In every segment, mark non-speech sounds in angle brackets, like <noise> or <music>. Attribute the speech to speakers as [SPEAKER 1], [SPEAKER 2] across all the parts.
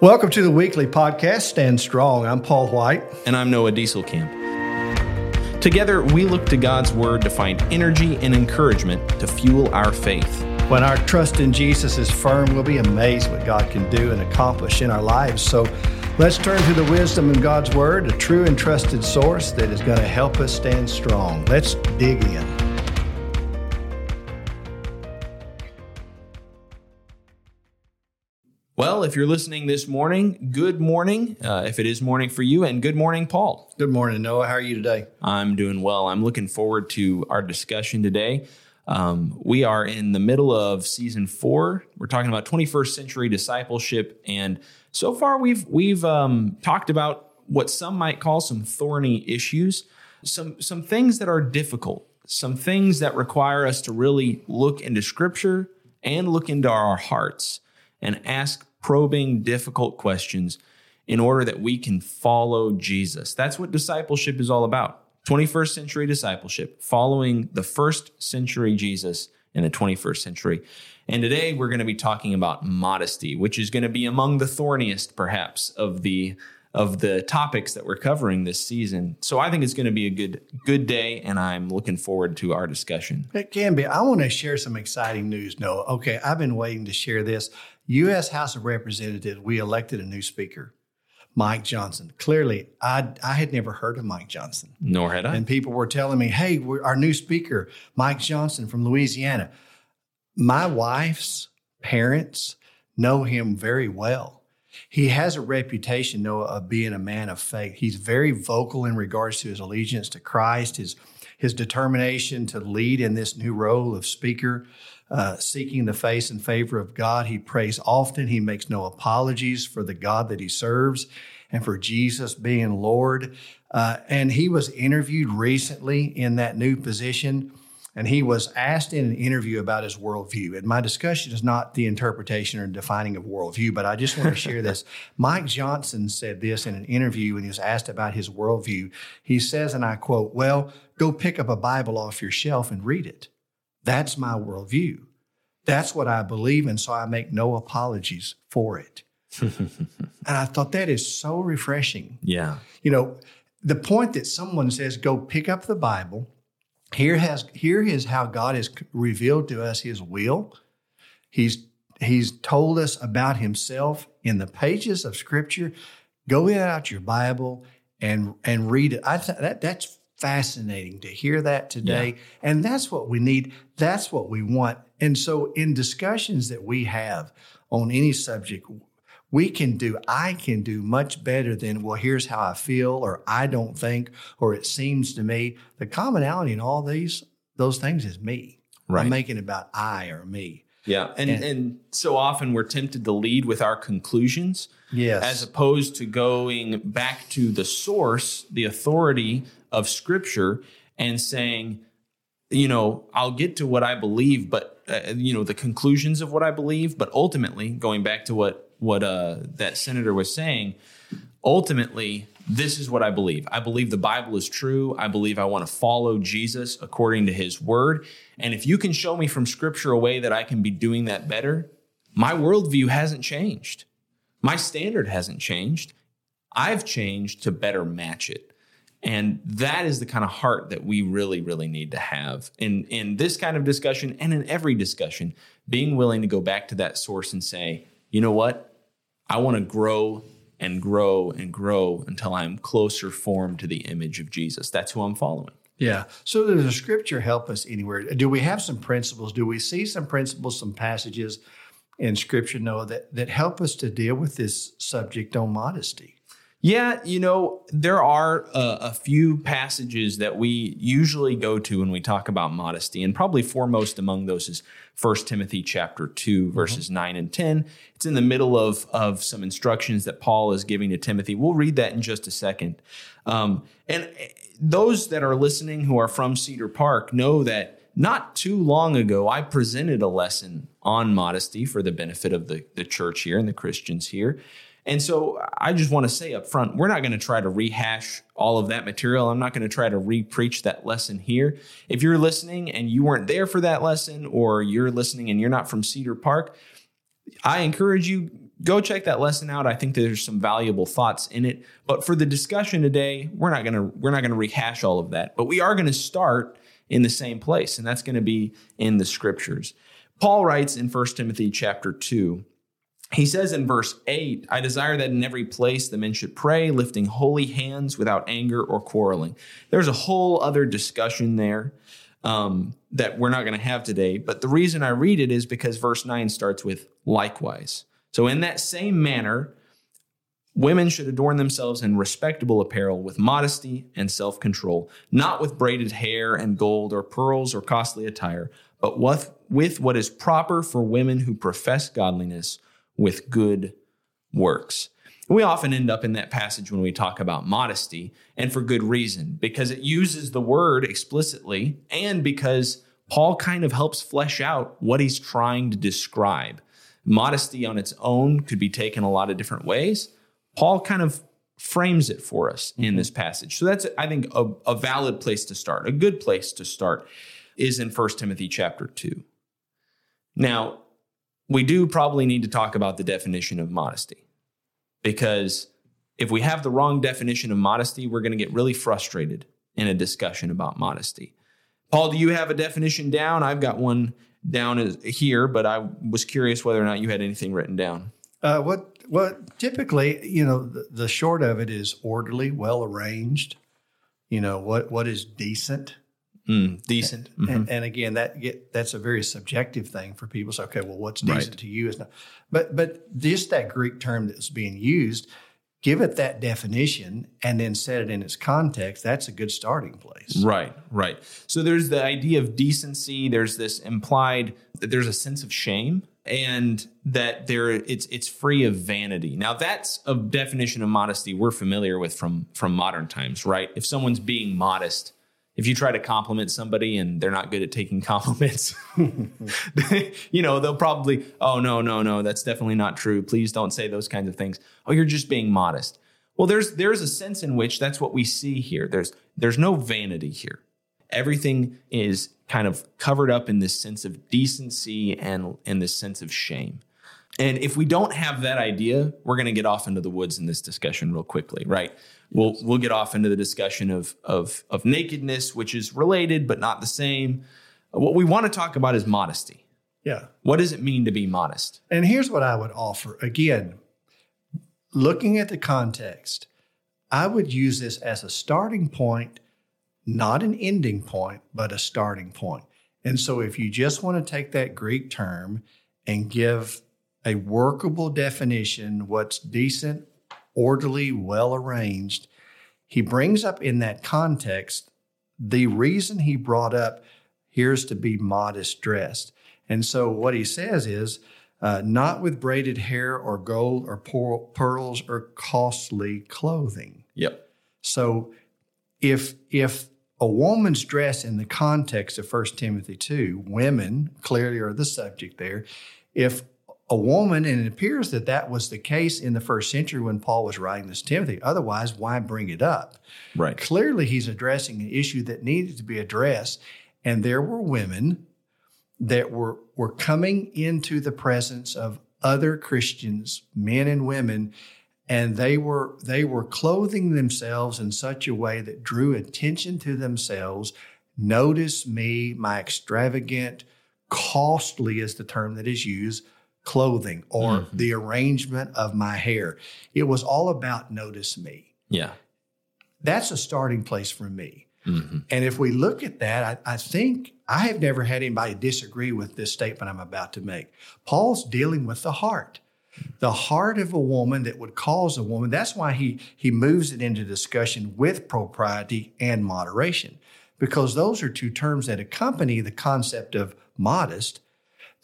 [SPEAKER 1] Welcome to the weekly podcast, Stand Strong. I'm Paul White.
[SPEAKER 2] And I'm Noah Dieselkamp. Together, we look to God's Word to find energy and encouragement to fuel our faith.
[SPEAKER 1] When our trust in Jesus is firm, we'll be amazed what God can do and accomplish in our lives. So let's turn to the wisdom in God's Word, a true and trusted source that is going to help us stand strong. Let's dig in.
[SPEAKER 2] Well, if you're listening this morning, good morning, uh, if it is morning for you, and good morning, Paul.
[SPEAKER 1] Good morning, Noah. How are you today?
[SPEAKER 2] I'm doing well. I'm looking forward to our discussion today. Um, we are in the middle of season four. We're talking about 21st century discipleship, and so far we've we've um, talked about what some might call some thorny issues, some some things that are difficult, some things that require us to really look into Scripture and look into our hearts and ask probing, difficult questions in order that we can follow Jesus. That's what discipleship is all about. 21st century discipleship, following the first century Jesus in the 21st century. And today we're going to be talking about modesty, which is going to be among the thorniest, perhaps, of the of the topics that we're covering this season. So I think it's going to be a good good day, and I'm looking forward to our discussion.
[SPEAKER 1] It can be. I want to share some exciting news, Noah. Okay, I've been waiting to share this. U.S. House of Representatives, we elected a new speaker, Mike Johnson. Clearly, I, I had never heard of Mike Johnson.
[SPEAKER 2] Nor had I.
[SPEAKER 1] And people were telling me, hey, our new speaker, Mike Johnson from Louisiana. My wife's parents know him very well. He has a reputation, Noah, of being a man of faith. He's very vocal in regards to his allegiance to Christ, his, his determination to lead in this new role of speaker uh, seeking the face and favor of God. He prays often. He makes no apologies for the God that he serves and for Jesus being Lord. Uh, and he was interviewed recently in that new position. And he was asked in an interview about his worldview. And my discussion is not the interpretation or defining of worldview, but I just want to share this. <laughs> Mike Johnson said this in an interview when he was asked about his worldview. He says, and I quote, Well, go pick up a Bible off your shelf and read it. That's my worldview. That's what I believe in, so I make no apologies for it. <laughs> and I thought that is so refreshing.
[SPEAKER 2] Yeah.
[SPEAKER 1] You know, the point that someone says, go pick up the Bible. Here has here is how God has revealed to us his will. He's he's told us about himself in the pages of scripture. Go out your Bible and and read it. I th- that that's fascinating to hear that today. Yeah. And that's what we need. That's what we want. And so, in discussions that we have on any subject, we can do, I can do much better than, well, here's how I feel, or I don't think, or it seems to me. The commonality in all these, those things is me. Right. I'm making about I or me.
[SPEAKER 2] Yeah. And, and, and so often we're tempted to lead with our conclusions.
[SPEAKER 1] Yes.
[SPEAKER 2] As opposed to going back to the source, the authority of scripture and saying, you know, I'll get to what I believe, but uh, you know, the conclusions of what I believe, but ultimately, going back to what what uh, that senator was saying, ultimately, this is what I believe. I believe the Bible is true. I believe I want to follow Jesus according to His Word. And if you can show me from Scripture a way that I can be doing that better, my worldview hasn't changed. My standard hasn't changed. I've changed to better match it. And that is the kind of heart that we really, really need to have in, in this kind of discussion and in every discussion, being willing to go back to that source and say, you know what? I want to grow and grow and grow until I'm closer formed to the image of Jesus. That's who I'm following.
[SPEAKER 1] Yeah. So does the scripture help us anywhere? Do we have some principles? Do we see some principles, some passages in scripture, Noah, that, that help us to deal with this subject on modesty?
[SPEAKER 2] Yeah, you know, there are a, a, few passages that we usually go to when we talk about modesty, and probably foremost among those is 1 Timothy chapter 2, mm-hmm. verses mm-hmm. 9 and 10. It's in the middle of, of some instructions that Paul is giving to Timothy. We'll read that in just a second. Um, and eh, those that are listening who are from Cedar Park know that not too long ago, I presented a lesson on modesty for the benefit of the, the church here and the Christians here. And so I just want to say up front, we're not going to try to rehash all of that material. I'm not going to try to re-preach that lesson here. If you're listening and you weren't there for that lesson, or you're listening and you're not from Cedar Park, I encourage you go check that lesson out. I think there's some valuable thoughts in it. But for the discussion today, we're not gonna we're not gonna rehash all of that. But we are gonna start in the same place, and that's gonna be in the scriptures. Paul writes in 1 Timothy chapter 2, he says in verse 8, I desire that in every place the men should pray, lifting holy hands without anger or quarreling. There's a whole other discussion there um, that we're not going to have today. But the reason I read it is because verse 9 starts with likewise. So, in that same manner, women should adorn themselves in respectable apparel with modesty and self control, not with braided hair and gold or pearls or costly attire, but with, with what is proper for women who profess godliness with good works. We often end up in that passage when we talk about modesty, and for good reason, because it uses the word explicitly and because Paul kind of helps flesh out what he's trying to describe. Modesty on its own could be taken a lot of different ways. Paul kind of frames it for us in this passage. So that's, I think, a, a valid place to start. A good place to start is in 1 Timothy chapter 2. Now, we do probably need to talk about the definition of modesty because if we have the wrong definition of modesty, we're going to get really frustrated in a discussion about modesty. Paul, do you have a definition down? I've got one down here, but I was curious whether or not you had anything written down.
[SPEAKER 1] Uh, what what typically, you know, the, the short of it is orderly, well arranged. You know what what is decent
[SPEAKER 2] Mm, decent.
[SPEAKER 1] Mm-hmm. And, and, again, that get, that's a very subjective thing for people. So, okay, well, what's decent right. to you is not. But but just that Greek term that's being used, give it that definition, and then set it in its context. That's a good starting place.
[SPEAKER 2] Right. Right. So there's the idea of decency. There's this implied that there's a sense of shame and that there it's it's free of vanity. Now that's a definition of modesty we're familiar with from from modern times, right? If someone's being modest, if you try to compliment somebody and they're not good at taking <laughs> compliments, <laughs> you know, they'll probably, oh, no, no, no, that's definitely not true. Please don't say those kinds of things. Oh, you're just being modest. Well, there's there's a sense in which that's what we see here. There's there's no vanity here. Everything is kind of covered up in this sense of decency and in this sense of shame. And if we don't have that idea, we're going to get off into the woods in this discussion real quickly, right? We'll we'll get off into the discussion of of of nakedness, which is related but not the same. What we want to talk about is modesty.
[SPEAKER 1] Yeah.
[SPEAKER 2] What does it mean to be modest?
[SPEAKER 1] And here's what I would offer. Again, looking at the context, I would use this as a starting point, not an ending point, but a starting point. And so if you just want to take that Greek term and give a workable definition, what's decent, orderly, well arranged. He brings up in that context the reason he brought up here's to be modest dressed. And so what he says is, uh, not with braided hair or gold or pearls or costly clothing.
[SPEAKER 2] Yep.
[SPEAKER 1] So if if a woman's dress in the context of 1 Timothy 2, women clearly are the subject there. If a woman, and it appears that that was the case in the first century when Paul was writing this to Timothy. Otherwise, why bring it up?
[SPEAKER 2] Right.
[SPEAKER 1] Clearly, he's addressing an issue that needed to be addressed, and there were women that were were coming into the presence of other Christians, men and women, and they were they were clothing themselves in such a way that drew attention to themselves. Notice me, my extravagant, costly is the term that is used clothing or mm-hmm. the arrangement of my hair. It was all about notice me.
[SPEAKER 2] Yeah.
[SPEAKER 1] That's a starting place for me. Mm-hmm. And if we look at that, I, I, think I have never had anybody disagree with this statement I'm about to make. Paul's dealing with the heart. The heart of a woman that would cause a woman. That's why he he moves it into discussion with propriety and moderation, because those are two terms that accompany the concept of modest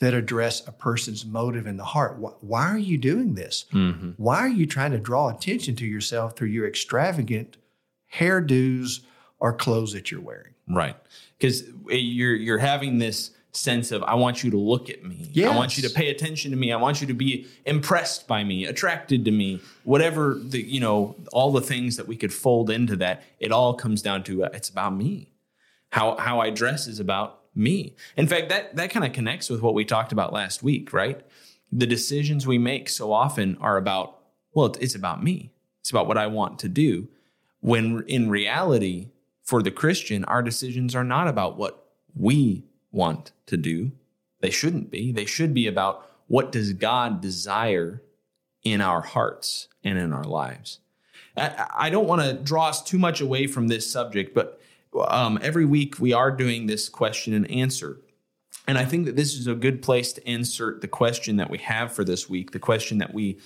[SPEAKER 1] that address a person's motive in the heart. Why are you doing this? Mm-hmm. Why are you trying to draw attention to yourself through your extravagant hairdos or clothes that you're wearing?
[SPEAKER 2] Right. Because you're you're having this sense of I want you to look at me. Yes. I want you to pay attention to me. I want you to be impressed by me, attracted to me. Whatever the you know, all the things that we could fold into that, it all comes down to uh, it's about me. How how I dress is about me. In fact, that that kind of connects with what we talked about last week, right? the decisions we make so often are about, well, it's about me. It's about what I want to do. When in reality, for the Christian, our decisions are not about what we want to do. They shouldn't be. They should be about what does God desire in our hearts and in our lives. I don't want to draw us too much away from this subject, but um, every week we are doing this question and answer. And I think that this is a good place to insert the question that we have for this week, the question that we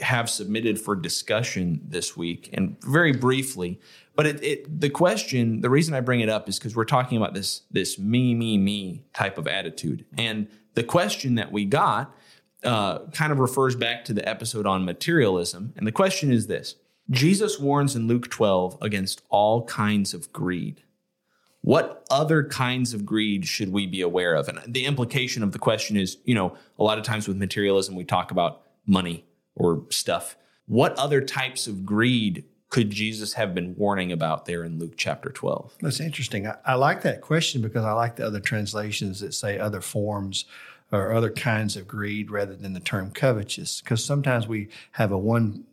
[SPEAKER 2] have submitted for discussion this week. And very briefly, but it, it the question, the reason I bring it up is because we're talking about this this me me me type of attitude. And the question that we got uh, kind of refers back to the episode on materialism. And the question is this: Jesus warns in Luke 12 against all kinds of greed. What other kinds of greed should we be aware of? And the implication of the question is, you know, a lot of times with materialism, we talk about money or stuff. What other types of greed could Jesus have been warning about there in Luke chapter 12?
[SPEAKER 1] That's interesting. I, I, like that question because I like the other translations that say other forms or other kinds of greed rather than the term covetous. Because sometimes we have a one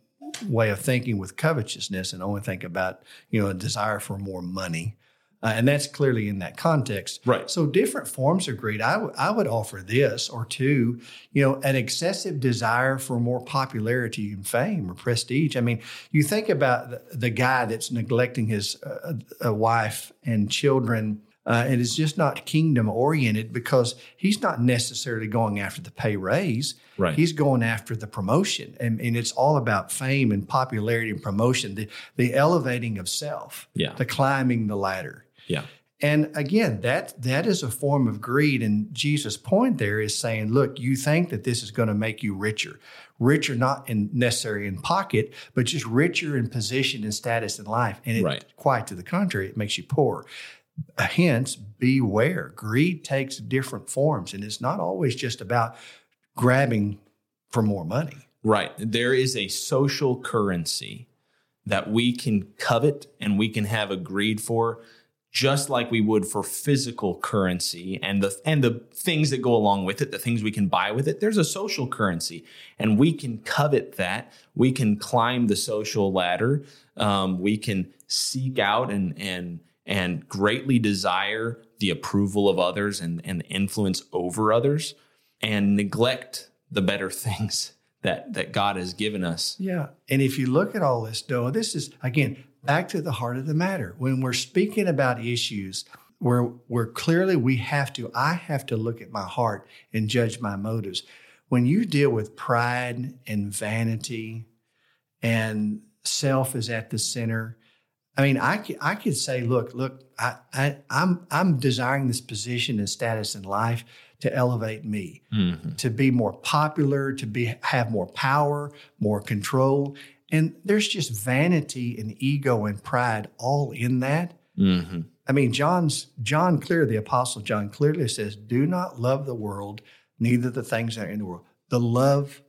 [SPEAKER 1] way of thinking with covetousness and only think about, you know, a desire for more money. Uh, and that's clearly in that context.
[SPEAKER 2] Right.
[SPEAKER 1] So different forms of greed. I, w- I would offer this or two, you know, an excessive desire for more popularity and fame or prestige. I mean, you think about the, the guy that's neglecting his uh, wife and children uh, and is just not kingdom oriented because he's not necessarily going after the pay raise.
[SPEAKER 2] Right.
[SPEAKER 1] He's going after the promotion. And, and it's all about fame and popularity and promotion, the, the elevating of self,
[SPEAKER 2] yeah.
[SPEAKER 1] the climbing the ladder.
[SPEAKER 2] Yeah.
[SPEAKER 1] And again, that that is a form of greed. And Jesus' point there is saying, look, you think that this is going to make you richer. Richer not in necessarily in pocket, but just richer in position and status in life. And it,
[SPEAKER 2] right.
[SPEAKER 1] quite to the contrary, it makes you poor. Hence, beware. Greed takes different forms, and it's not always just about grabbing for more money.
[SPEAKER 2] Right. There is a social currency that we can covet and we can have a greed for just like we would for physical currency and the and the things that go along with it, the things we can buy with it. There's a social currency, and we can covet that. We can climb the social ladder. Um, we can seek out and and and greatly desire the approval of others and and influence over others, and neglect the better <laughs> things that that God has given us.
[SPEAKER 1] Yeah, and if you look at all this, Noah, this is again back to the heart of the matter. When we're speaking about issues where where clearly we have to, I have to look at my heart and judge my motives. When you deal with pride and vanity and self is at the center, I mean, I could, I could say, look, look, I, I, I'm I'm desiring this position and status in life to elevate me, mm-hmm. to be more popular, to be have more power, more control. And there's just vanity and ego and pride all in that.
[SPEAKER 2] Mm-hmm.
[SPEAKER 1] I mean, John's John clear, the apostle John clearly says, "Do not love the world, neither the things that are in the world." The love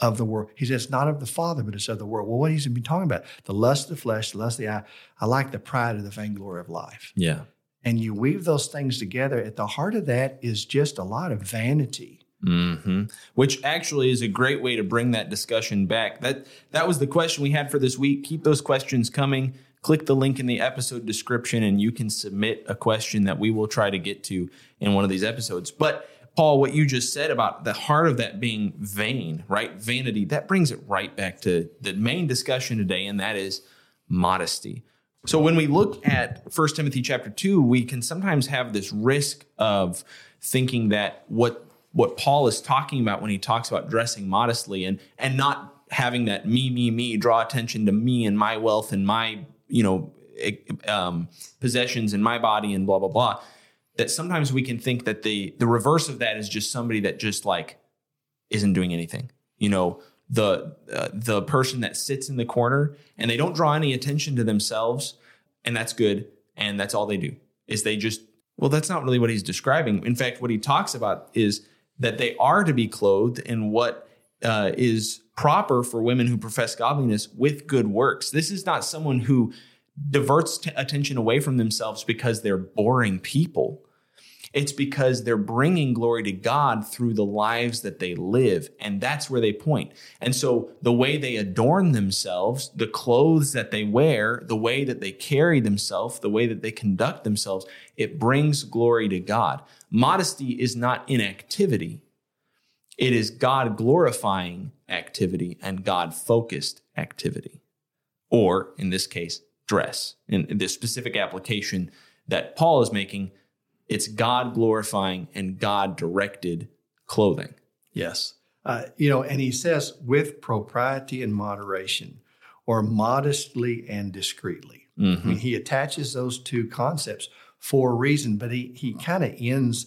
[SPEAKER 1] of the world. He says, not of the Father, but it's of the world. Well, what he's been talking about? The lust of the flesh, the lust of the eye. I like the pride of the vainglory of life.
[SPEAKER 2] Yeah.
[SPEAKER 1] And you weave those things together. At the heart of that is just a lot of vanity.
[SPEAKER 2] Mm-hmm. Which actually is a great way to bring that discussion back. That that was the question we had for this week. Keep those questions coming. Click the link in the episode description, and you can submit a question that we will try to get to in one of these episodes. But Paul, what you just said about the heart of that being vain, right? Vanity, that brings it right back to the main discussion today, and that is modesty. So when we look at 1 Timothy chapter 2, we can sometimes have this risk of thinking that what what Paul is talking about when he talks about dressing modestly and and not having that me me me draw attention to me and my wealth and my you know um, possessions and my body and blah blah blah that sometimes we can think that the the reverse of that is just somebody that just like isn't doing anything. You know the uh, the person that sits in the corner and they don't draw any attention to themselves and that's good and that's all they do is they just well that's not really what he's describing. In fact what he talks about is that they are to be clothed in what uh, is proper for women who profess godliness with good works. This is not someone who diverts t- attention away from themselves because they're boring people. It's because they're bringing glory to God through the lives that they live. And that's where they point. And so the way they adorn themselves, the clothes that they wear, the way that they carry themselves, the way that they conduct themselves, it brings glory to God. Modesty is not inactivity. It is God glorifying activity and God focused activity. Or in this case, dress. In this specific application that Paul is making, it's God glorifying and God directed clothing.
[SPEAKER 1] Yes. Uh, you know, and he says with propriety and moderation, or modestly and discreetly. Mm-hmm. I mean, he attaches those two concepts for a reason, but he, he kind of ends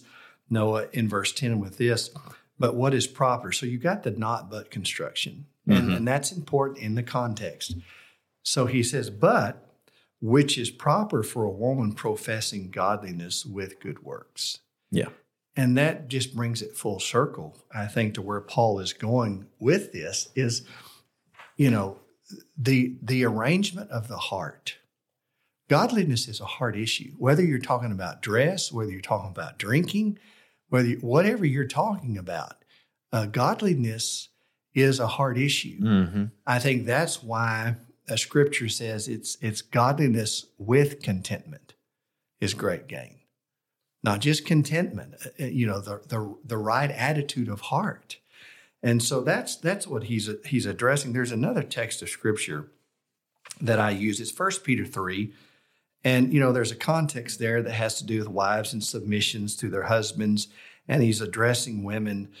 [SPEAKER 1] Noah in verse 10 with this but what is proper. So you got the not but construction, mm-hmm. and that's important in the context. So he says, but which is proper for a woman professing godliness with good works.
[SPEAKER 2] Yeah.
[SPEAKER 1] And that just brings it full circle, I think, to where Paul is going with this is, you know, the the arrangement of the heart. Godliness is a heart issue. Whether you're talking about dress, whether you're talking about drinking, whether you, whatever you're talking about, uh, godliness is a hard issue. Mm-hmm. I think that's why a scripture says it's it's godliness with contentment is great gain, not just contentment. Uh, you know the the the right attitude of heart, and so that's that's what he's he's addressing. There's another text of scripture that I use. It's First Peter three. And, you know, there's a context there that has to do with wives and submissions to their husbands, and he's addressing women.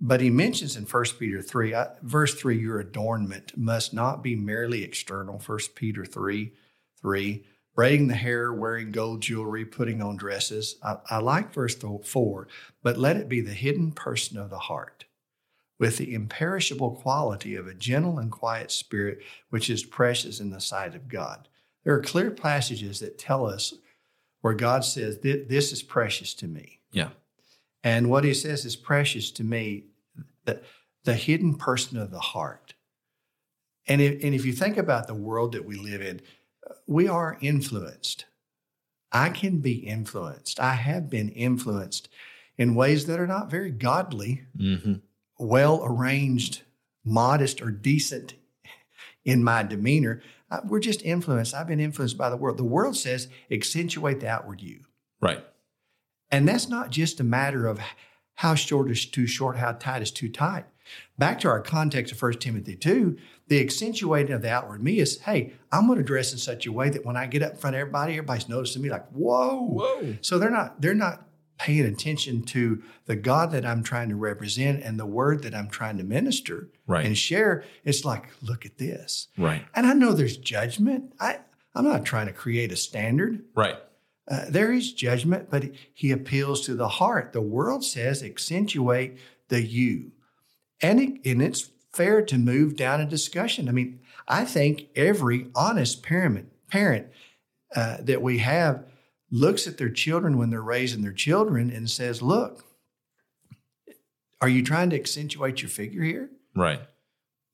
[SPEAKER 1] But he mentions in 1 Peter 3, uh, verse 3, your adornment must not be merely external. 1 Peter 3, 3, braiding the hair, wearing gold jewelry, putting on dresses. I, I like verse 4, but let it be the hidden person of the heart with the imperishable quality of a gentle and quiet spirit, which is precious in the sight of God. There are clear passages that tell us where God says, This is precious to me.
[SPEAKER 2] Yeah.
[SPEAKER 1] And what he says is precious to me, the, the hidden person of the heart. And if, and if you think about the world that we live in, we are influenced. I can be influenced. I have been influenced in ways that are not very godly, mm-hmm. well arranged, modest, or decent in my demeanor. Uh, we're just influenced. I've been influenced by the world. The world says accentuate the outward you.
[SPEAKER 2] Right.
[SPEAKER 1] And that's not just a matter of how short is too short, how tight is too tight. Back to our context of 1 Timothy 2, the accentuating of the outward me is, hey, I'm going to dress in such a way that when I get up in front of everybody, everybody's noticing me like, whoa.
[SPEAKER 2] Whoa.
[SPEAKER 1] So they're not, they're not paying attention to the God that I'm trying to represent and the word that I'm trying to minister
[SPEAKER 2] right.
[SPEAKER 1] and share. It's like, look at this.
[SPEAKER 2] Right.
[SPEAKER 1] And I know there's judgment. I, I'm not trying to create a standard.
[SPEAKER 2] Right.
[SPEAKER 1] Uh, there is judgment, but he appeals to the heart. The world says accentuate the you. And, it, and it's fair to move down a discussion. I mean, I think every honest parent, parent uh, that we have looks at their children when they're raising their children and says, look, are you trying to accentuate your figure here?
[SPEAKER 2] Right.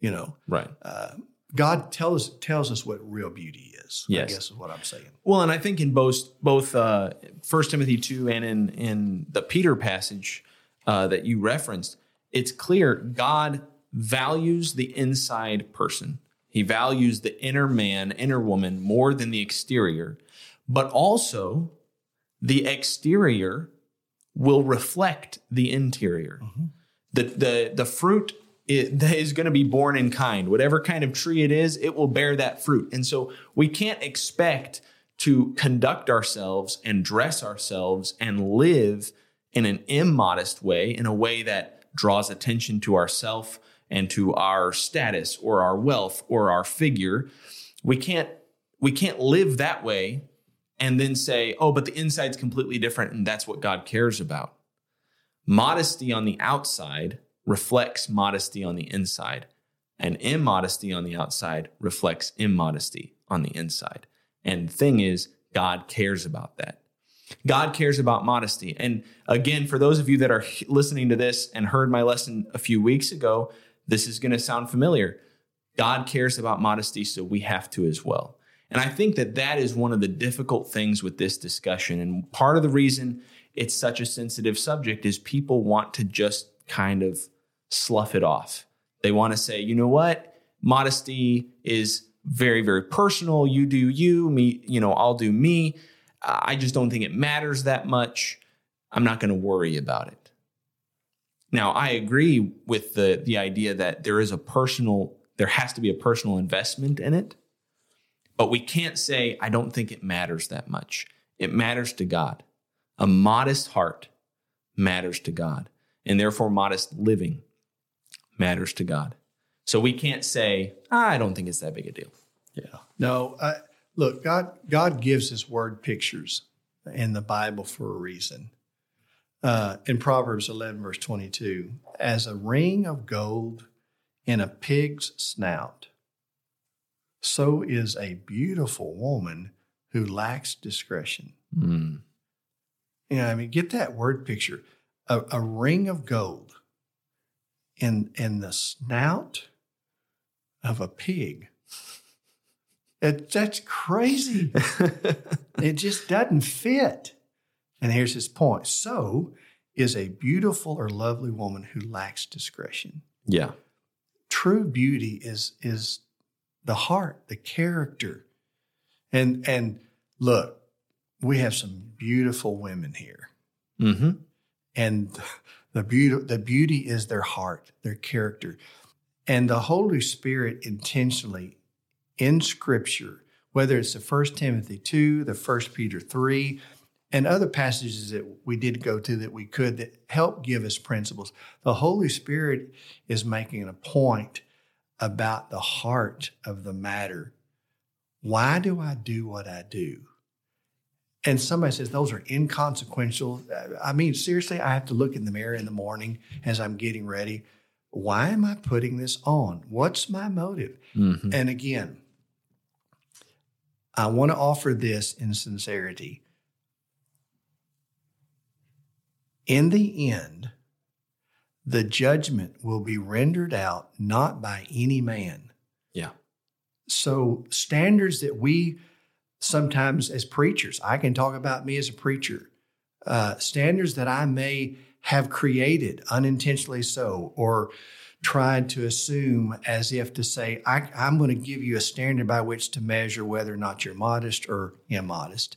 [SPEAKER 1] You know,
[SPEAKER 2] right.
[SPEAKER 1] Uh, God tells tells us what real beauty is.
[SPEAKER 2] Yes.
[SPEAKER 1] I guess is what I'm saying.
[SPEAKER 2] Well, and I think in both both uh, First Timothy two and in in the Peter passage uh, that you referenced, it's clear God values the inside person. He values the inner man, inner woman more than the exterior but also the exterior will reflect the interior. Mm-hmm. The, the, the fruit <laughs> is going to be borne in kind. Whatever kind of tree it is, it will bear that fruit. And so we can't expect to conduct ourselves and dress ourselves and live in an immodest way, in a way that draws attention to ourself and to our status or our wealth or our figure. We can't we can't live that way and then say, oh, but the inside's completely different and that's what God cares about. Modesty on the outside reflects modesty on the inside, and immodesty on the outside reflects immodesty on the inside. And the thing is, God cares about that. God cares about modesty. And again, for those of you that are listening to this and heard my lesson a few weeks ago, this is going to sound familiar. God cares about modesty, so we have to as well. And I think that that is one of the difficult things with this discussion. And part of the reason it's such a sensitive subject is people want to just kind of slough it off. They want to say, you know what? Modesty is very, very personal. You do you, me, you know, I'll do me. I just don't think it matters that much. I'm not going to worry about it. Now, I agree with the the idea that there is a personal there has to be a personal investment in it. But we can't say I don't think it matters that much. It matters to God. A modest heart matters to God, and therefore modest living matters to God. So we can't say, I don't think it's that big a deal.
[SPEAKER 1] Yeah. No, I, look, God God gives his word pictures in the Bible for a reason. Uh, in Proverbs 11, verse 22, as a ring of gold in a pig's snout, so is a beautiful woman who lacks discretion.
[SPEAKER 2] Mm.
[SPEAKER 1] You know, I mean, get that word picture. A, a ring of gold in in the snout of a pig. It, that's crazy. <laughs> it just doesn't fit. And here's his point. So is a beautiful or lovely woman who lacks discretion.
[SPEAKER 2] Yeah.
[SPEAKER 1] True beauty is is the heart, the character. And and look, we have some beautiful women here.
[SPEAKER 2] Mm-hmm.
[SPEAKER 1] And the beauty the beauty is their heart, their character. And the Holy Spirit intentionally in scripture, whether it's the first Timothy 2, the first Peter 3, and other passages that we did go to that we could that help give us principles. The Holy Spirit is making a point about the heart of the matter. Why do I do what I do? And somebody says those are inconsequential. I mean, seriously, I have to look in the mirror in the morning as I'm getting ready. Why am I putting this on? What's my motive?
[SPEAKER 2] Mm-hmm.
[SPEAKER 1] And again, I want to offer this in sincerity. In the end, the judgment will be rendered out not by any man.
[SPEAKER 2] Yeah.
[SPEAKER 1] So, standards that we sometimes, as preachers, I can talk about me as a preacher, uh, standards that I may have created unintentionally so, or tried to assume as if to say, I, am going to give you a standard by which to measure whether or not you're modest or immodest.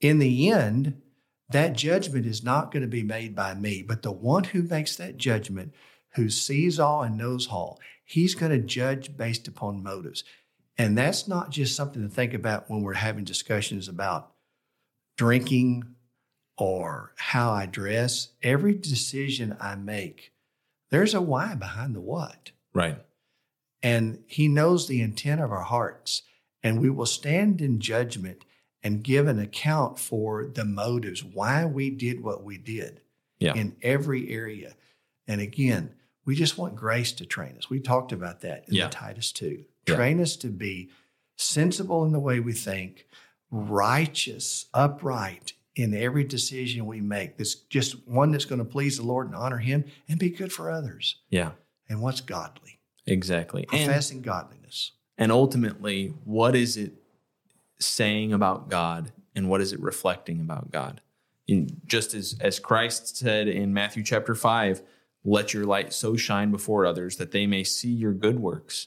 [SPEAKER 1] In the end, that judgment is not going to be made by me, but the one who makes that judgment, who sees all and knows all, he's going to judge based upon motives. And that's not just something to think about when we're having discussions about drinking or how I dress. Every decision I make, there's a why behind the what.
[SPEAKER 2] Right.
[SPEAKER 1] And he knows the intent of our hearts. And we will stand in judgment and give an account for the motives, why we did what we did
[SPEAKER 2] Yeah.
[SPEAKER 1] in every area. And again, we just want grace to train us. We talked about that in
[SPEAKER 2] Yeah.
[SPEAKER 1] Titus 2.
[SPEAKER 2] Yeah.
[SPEAKER 1] Train us to be sensible in the way we think, righteous, upright in every decision we make. This just one that's going to please the Lord and honor Him and be good for others.
[SPEAKER 2] Yeah.
[SPEAKER 1] And what's godly?
[SPEAKER 2] Exactly. And
[SPEAKER 1] Professing godliness.
[SPEAKER 2] and ultimately, what is it saying about God and what is it reflecting about God? In, just as, as Christ said in Matthew chapter 5, let your light so shine before others that they may see your good works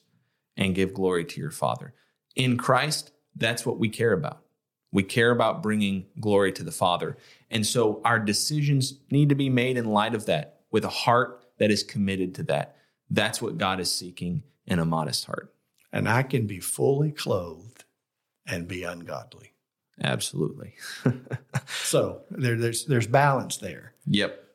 [SPEAKER 2] and give glory to your Father. In Christ, that's what we care about. We care about bringing glory to the Father. And so our decisions need to be made in light of that with a heart that is committed to that. That's what God is seeking in a modest heart.
[SPEAKER 1] And I can be fully clothed and be ungodly.
[SPEAKER 2] Absolutely. <laughs>
[SPEAKER 1] So there, there's there's balance there.
[SPEAKER 2] Yep.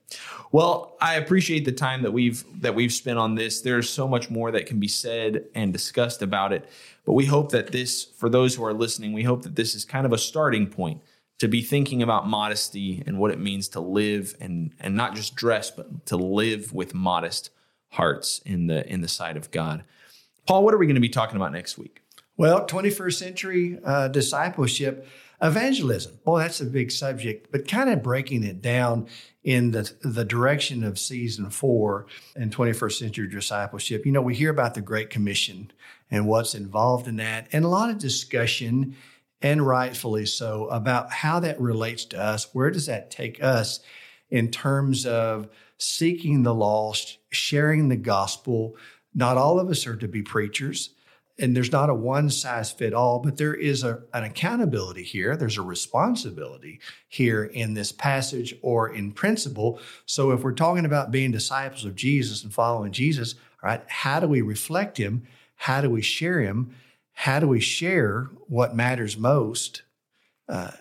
[SPEAKER 2] Well, I appreciate the time that we've that we've spent on this. There's so much more that can be said and discussed about it, but we hope that this for those who are listening, we hope that this is kind of a starting point to be thinking about modesty and what it means to live and and not just dress, but to live with modest hearts in the in the sight of God. Paul, what are we going to be talking about next week?
[SPEAKER 1] Well, 21st century uh, discipleship, evangelism. Boy, that's a big subject, but kind of breaking it down in the, the direction of season four and 21st century discipleship. You know, we hear about the Great Commission and what's involved in that, and a lot of discussion and rightfully so, about how that relates to us. Where does that take us in terms of seeking the lost, sharing the gospel? Not all of us are to be preachers and there's not a one size fit all, but there is a, an accountability here. There's a responsibility here in this passage or in principle. So if we're talking about being disciples of Jesus and following Jesus, all right, how do we reflect him? How do we share him? How do we share what matters most? Uh,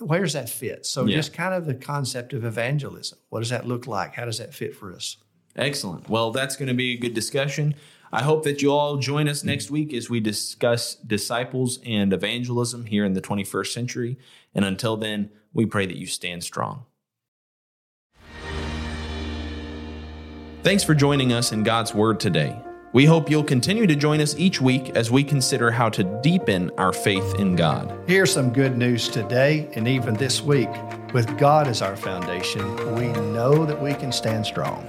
[SPEAKER 1] where does that fit? So yeah. just kind of the concept of evangelism. What does that look like? How does that fit for us?
[SPEAKER 2] Excellent. Well, that's going to be a good discussion. I hope that you all join us next week as we discuss disciples and evangelism here in the 21st century. And until then, we pray that you stand strong. Thanks for joining us in God's Word today. We hope you'll continue to join us each week as we consider how to deepen our faith in God.
[SPEAKER 1] Here's some good news today and even this week. With God as our foundation, we know that we can stand strong.